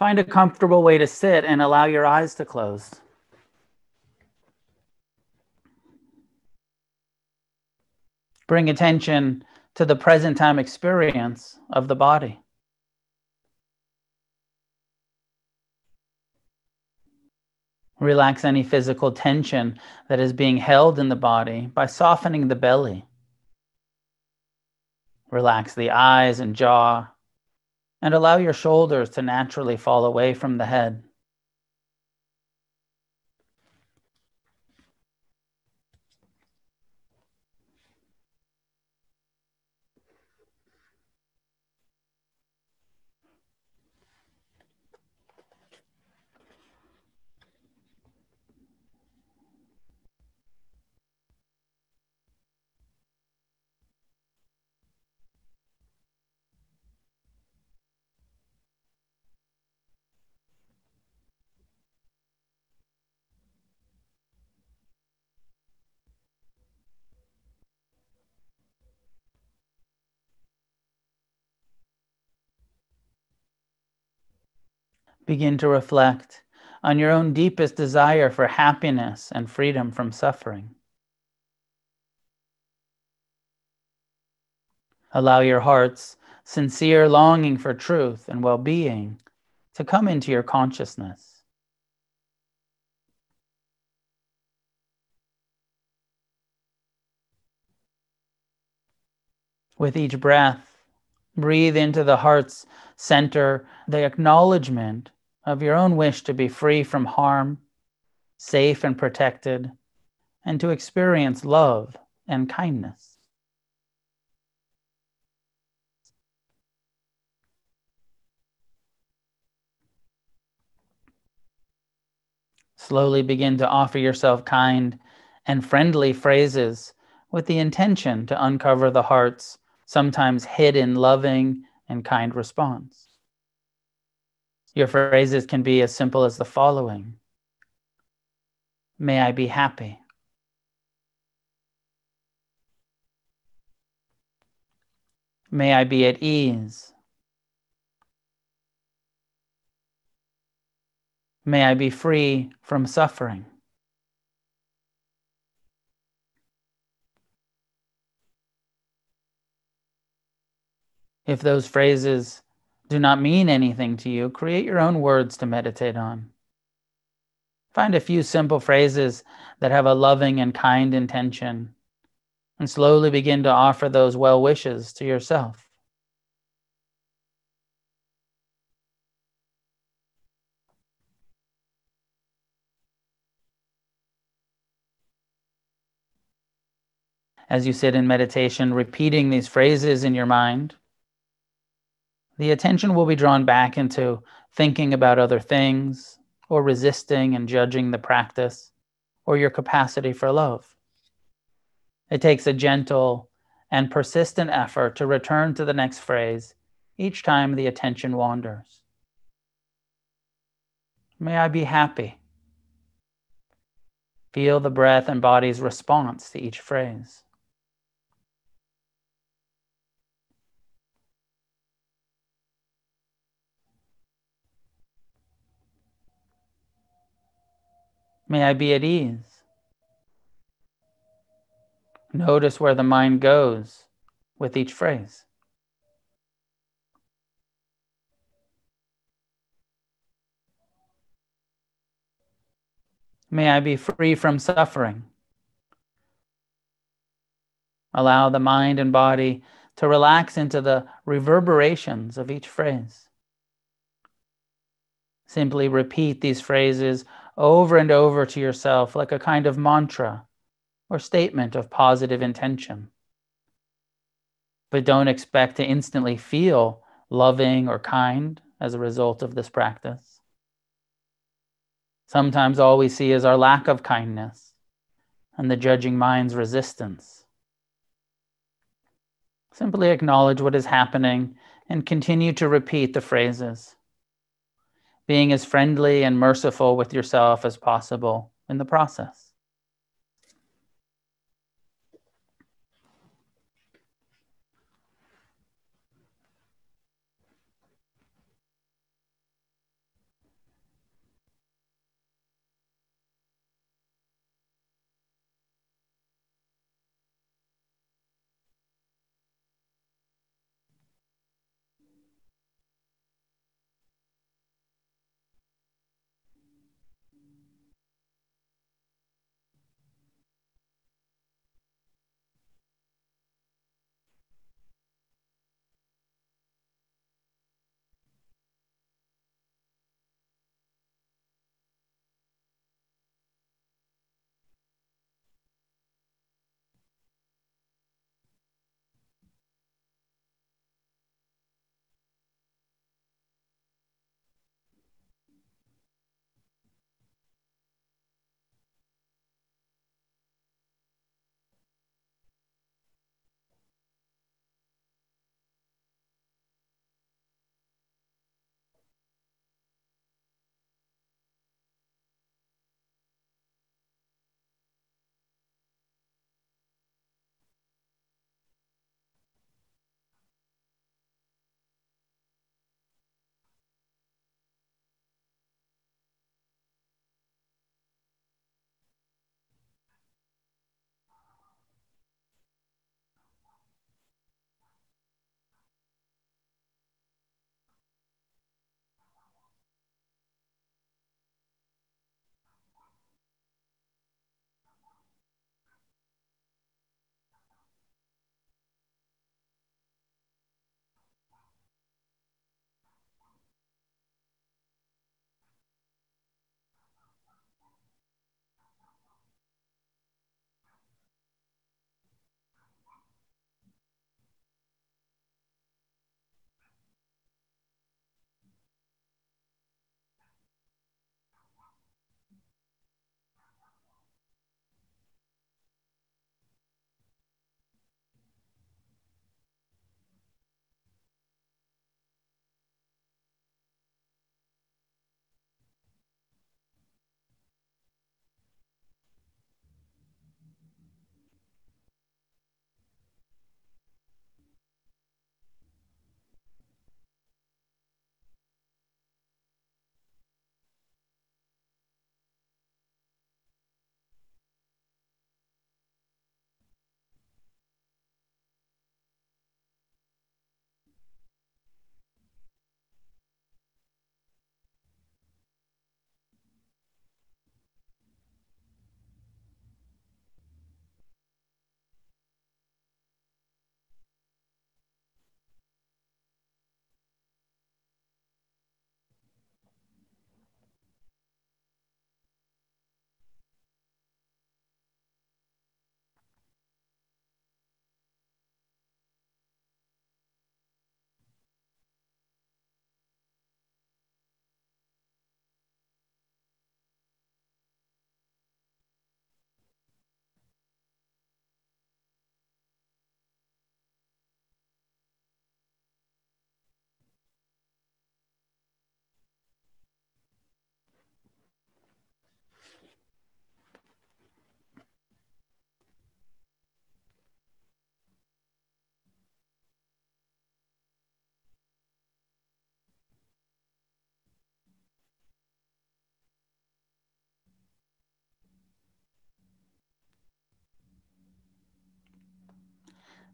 Find a comfortable way to sit and allow your eyes to close. Bring attention to the present time experience of the body. Relax any physical tension that is being held in the body by softening the belly. Relax the eyes and jaw, and allow your shoulders to naturally fall away from the head. Begin to reflect on your own deepest desire for happiness and freedom from suffering. Allow your heart's sincere longing for truth and well being to come into your consciousness. With each breath, breathe into the heart's center the acknowledgement of your own wish to be free from harm, safe and protected, and to experience love and kindness. Slowly begin to offer yourself kind and friendly phrases with the intention to uncover the heart's sometimes hidden loving and kind response. Your phrases can be as simple as the following May I be happy. May I be at ease. May I be free from suffering. If those phrases do not mean anything to you, create your own words to meditate on. Find a few simple phrases that have a loving and kind intention, and slowly begin to offer those well wishes to yourself. As you sit in meditation, repeating these phrases in your mind, the attention will be drawn back into thinking about other things or resisting and judging the practice or your capacity for love. It takes a gentle and persistent effort to return to the next phrase each time the attention wanders. May I be happy. Feel the breath and body's response to each phrase. May I be at ease. Notice where the mind goes with each phrase. May I be free from suffering. Allow the mind and body to relax into the reverberations of each phrase. Simply repeat these phrases over and over to yourself like a kind of mantra or statement of positive intention. But don't expect to instantly feel loving or kind as a result of this practice. Sometimes all we see is our lack of kindness and the judging mind's resistance. Simply acknowledge what is happening and continue to repeat the phrases being as friendly and merciful with yourself as possible in the process.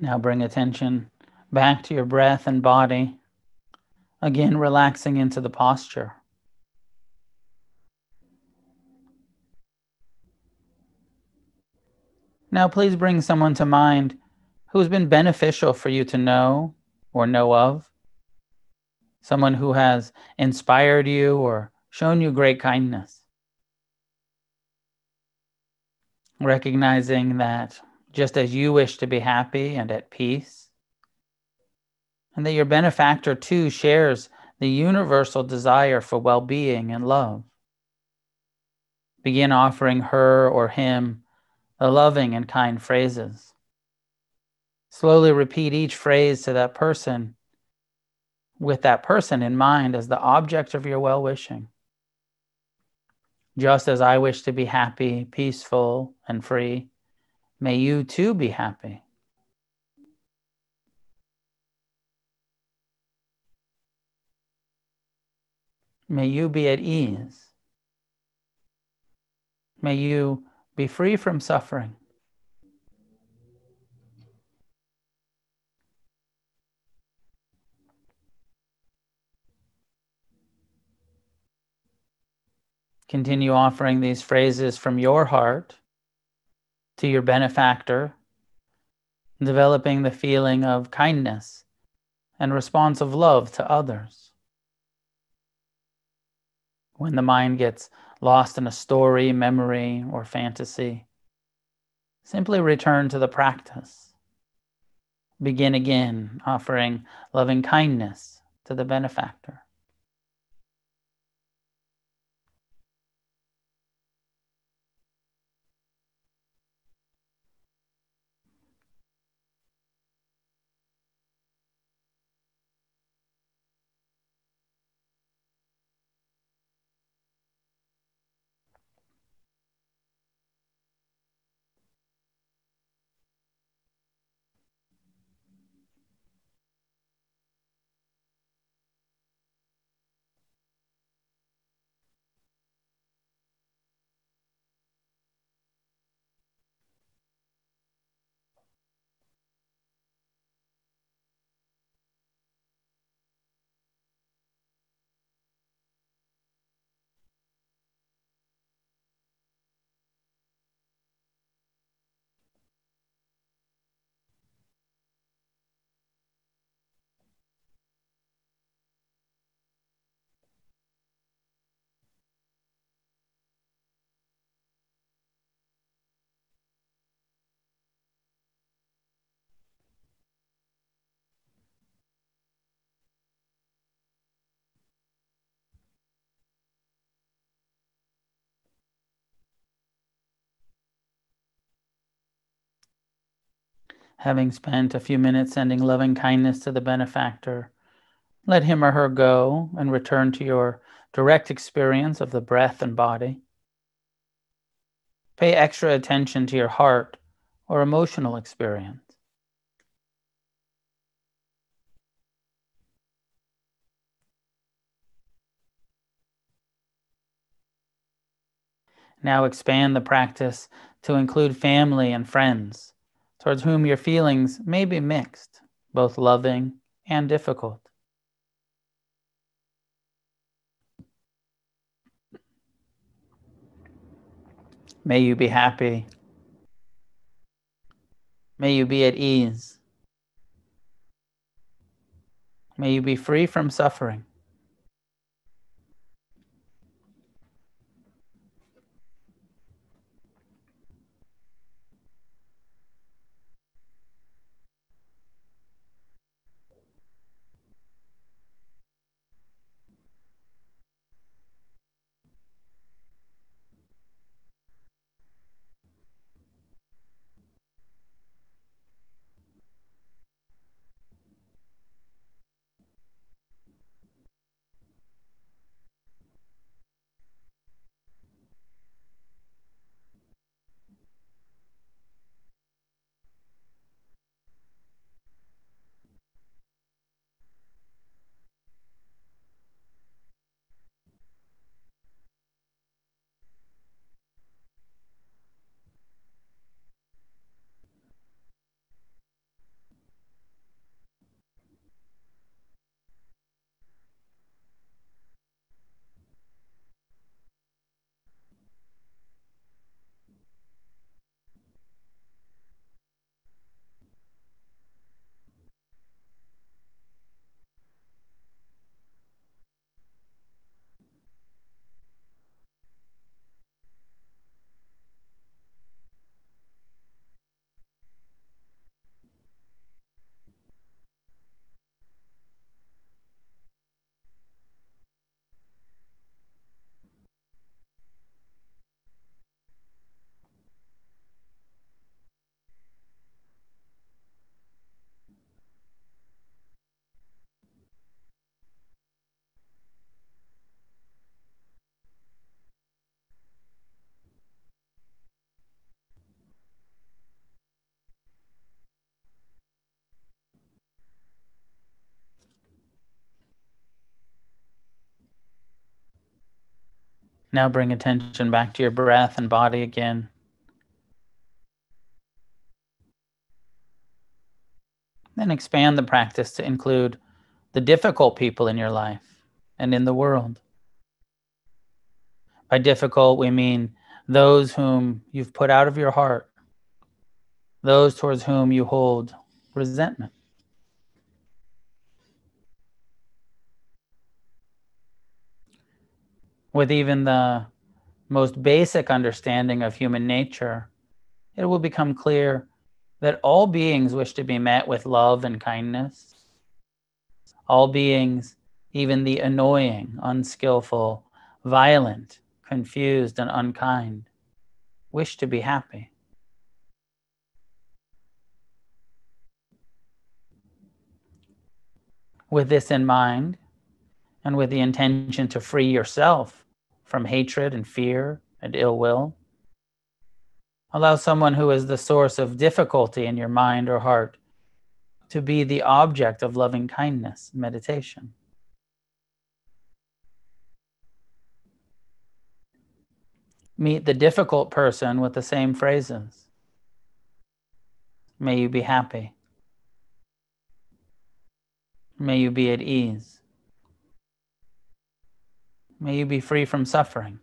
Now bring attention back to your breath and body, again relaxing into the posture. Now, please bring someone to mind who's been beneficial for you to know or know of, someone who has inspired you or shown you great kindness. Recognizing that just as you wish to be happy and at peace, and that your benefactor too shares the universal desire for well being and love. Begin offering her or him the loving and kind phrases. Slowly repeat each phrase to that person with that person in mind as the object of your well wishing. Just as I wish to be happy, peaceful, and free, may you too be happy. May you be at ease. May you be free from suffering. Continue offering these phrases from your heart to your benefactor, developing the feeling of kindness and responsive love to others. When the mind gets lost in a story, memory, or fantasy. Simply return to the practice. Begin again, offering loving kindness to the benefactor. Having spent a few minutes sending loving kindness to the benefactor, let him or her go and return to your direct experience of the breath and body. Pay extra attention to your heart or emotional experience. Now expand the practice to include family and friends towards whom your feelings may be mixed, both loving and difficult. May you be happy. May you be at ease. May you be free from suffering. Now bring attention back to your breath and body again. Then expand the practice to include the difficult people in your life and in the world. By difficult, we mean those whom you've put out of your heart, those towards whom you hold resentment. With even the most basic understanding of human nature, it will become clear that all beings wish to be met with love and kindness. All beings, even the annoying, unskillful, violent, confused, and unkind, wish to be happy. With this in mind, and with the intention to free yourself from hatred and fear and ill will, allow someone who is the source of difficulty in your mind or heart to be the object of loving kindness meditation. Meet the difficult person with the same phrases. May you be happy. May you be at ease. May you be free from suffering.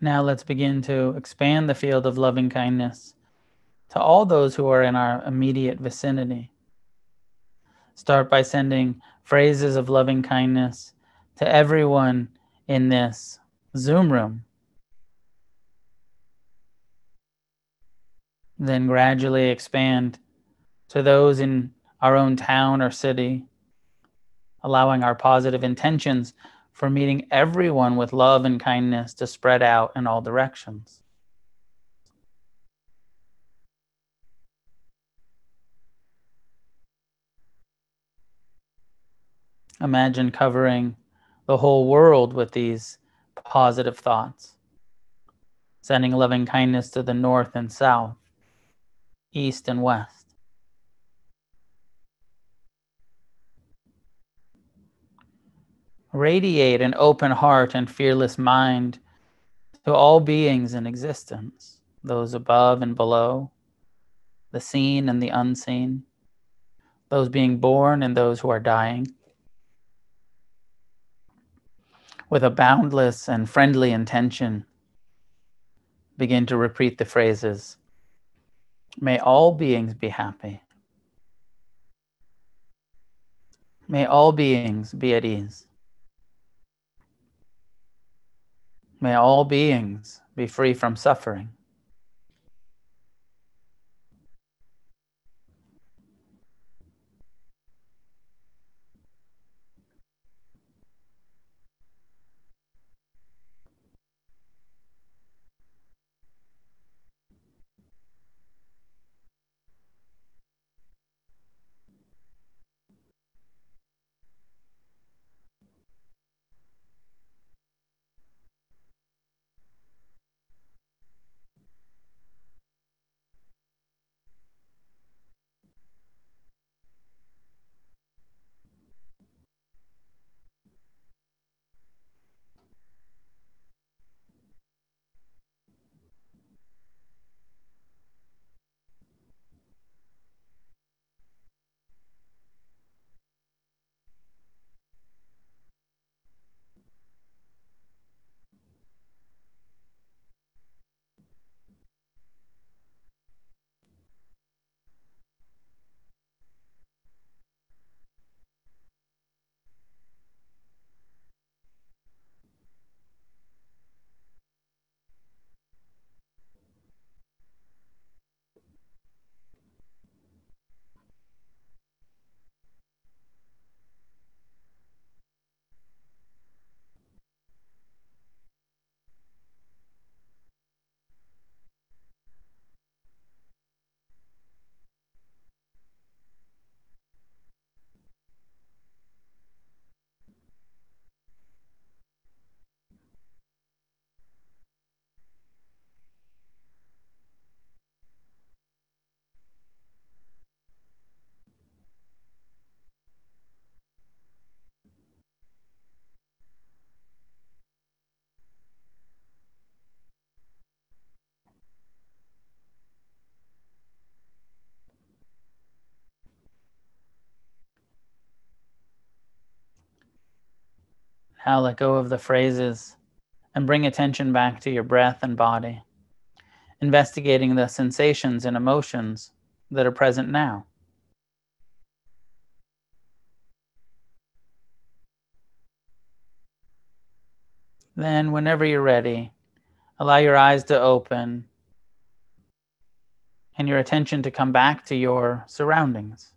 Now let's begin to expand the field of loving kindness to all those who are in our immediate vicinity. Start by sending phrases of loving kindness to everyone in this Zoom room. Then gradually expand to those in our own town or city, allowing our positive intentions for meeting everyone with love and kindness to spread out in all directions. Imagine covering the whole world with these positive thoughts, sending loving kindness to the north and south, east and west. Radiate an open heart and fearless mind to all beings in existence, those above and below, the seen and the unseen. those being born and those who are dying. With a boundless and friendly intention, begin to repeat the phrases May all beings be happy. May all beings be at ease. May all beings be free from suffering. Now let go of the phrases and bring attention back to your breath and body, investigating the sensations and emotions that are present now. Then, whenever you're ready, allow your eyes to open and your attention to come back to your surroundings.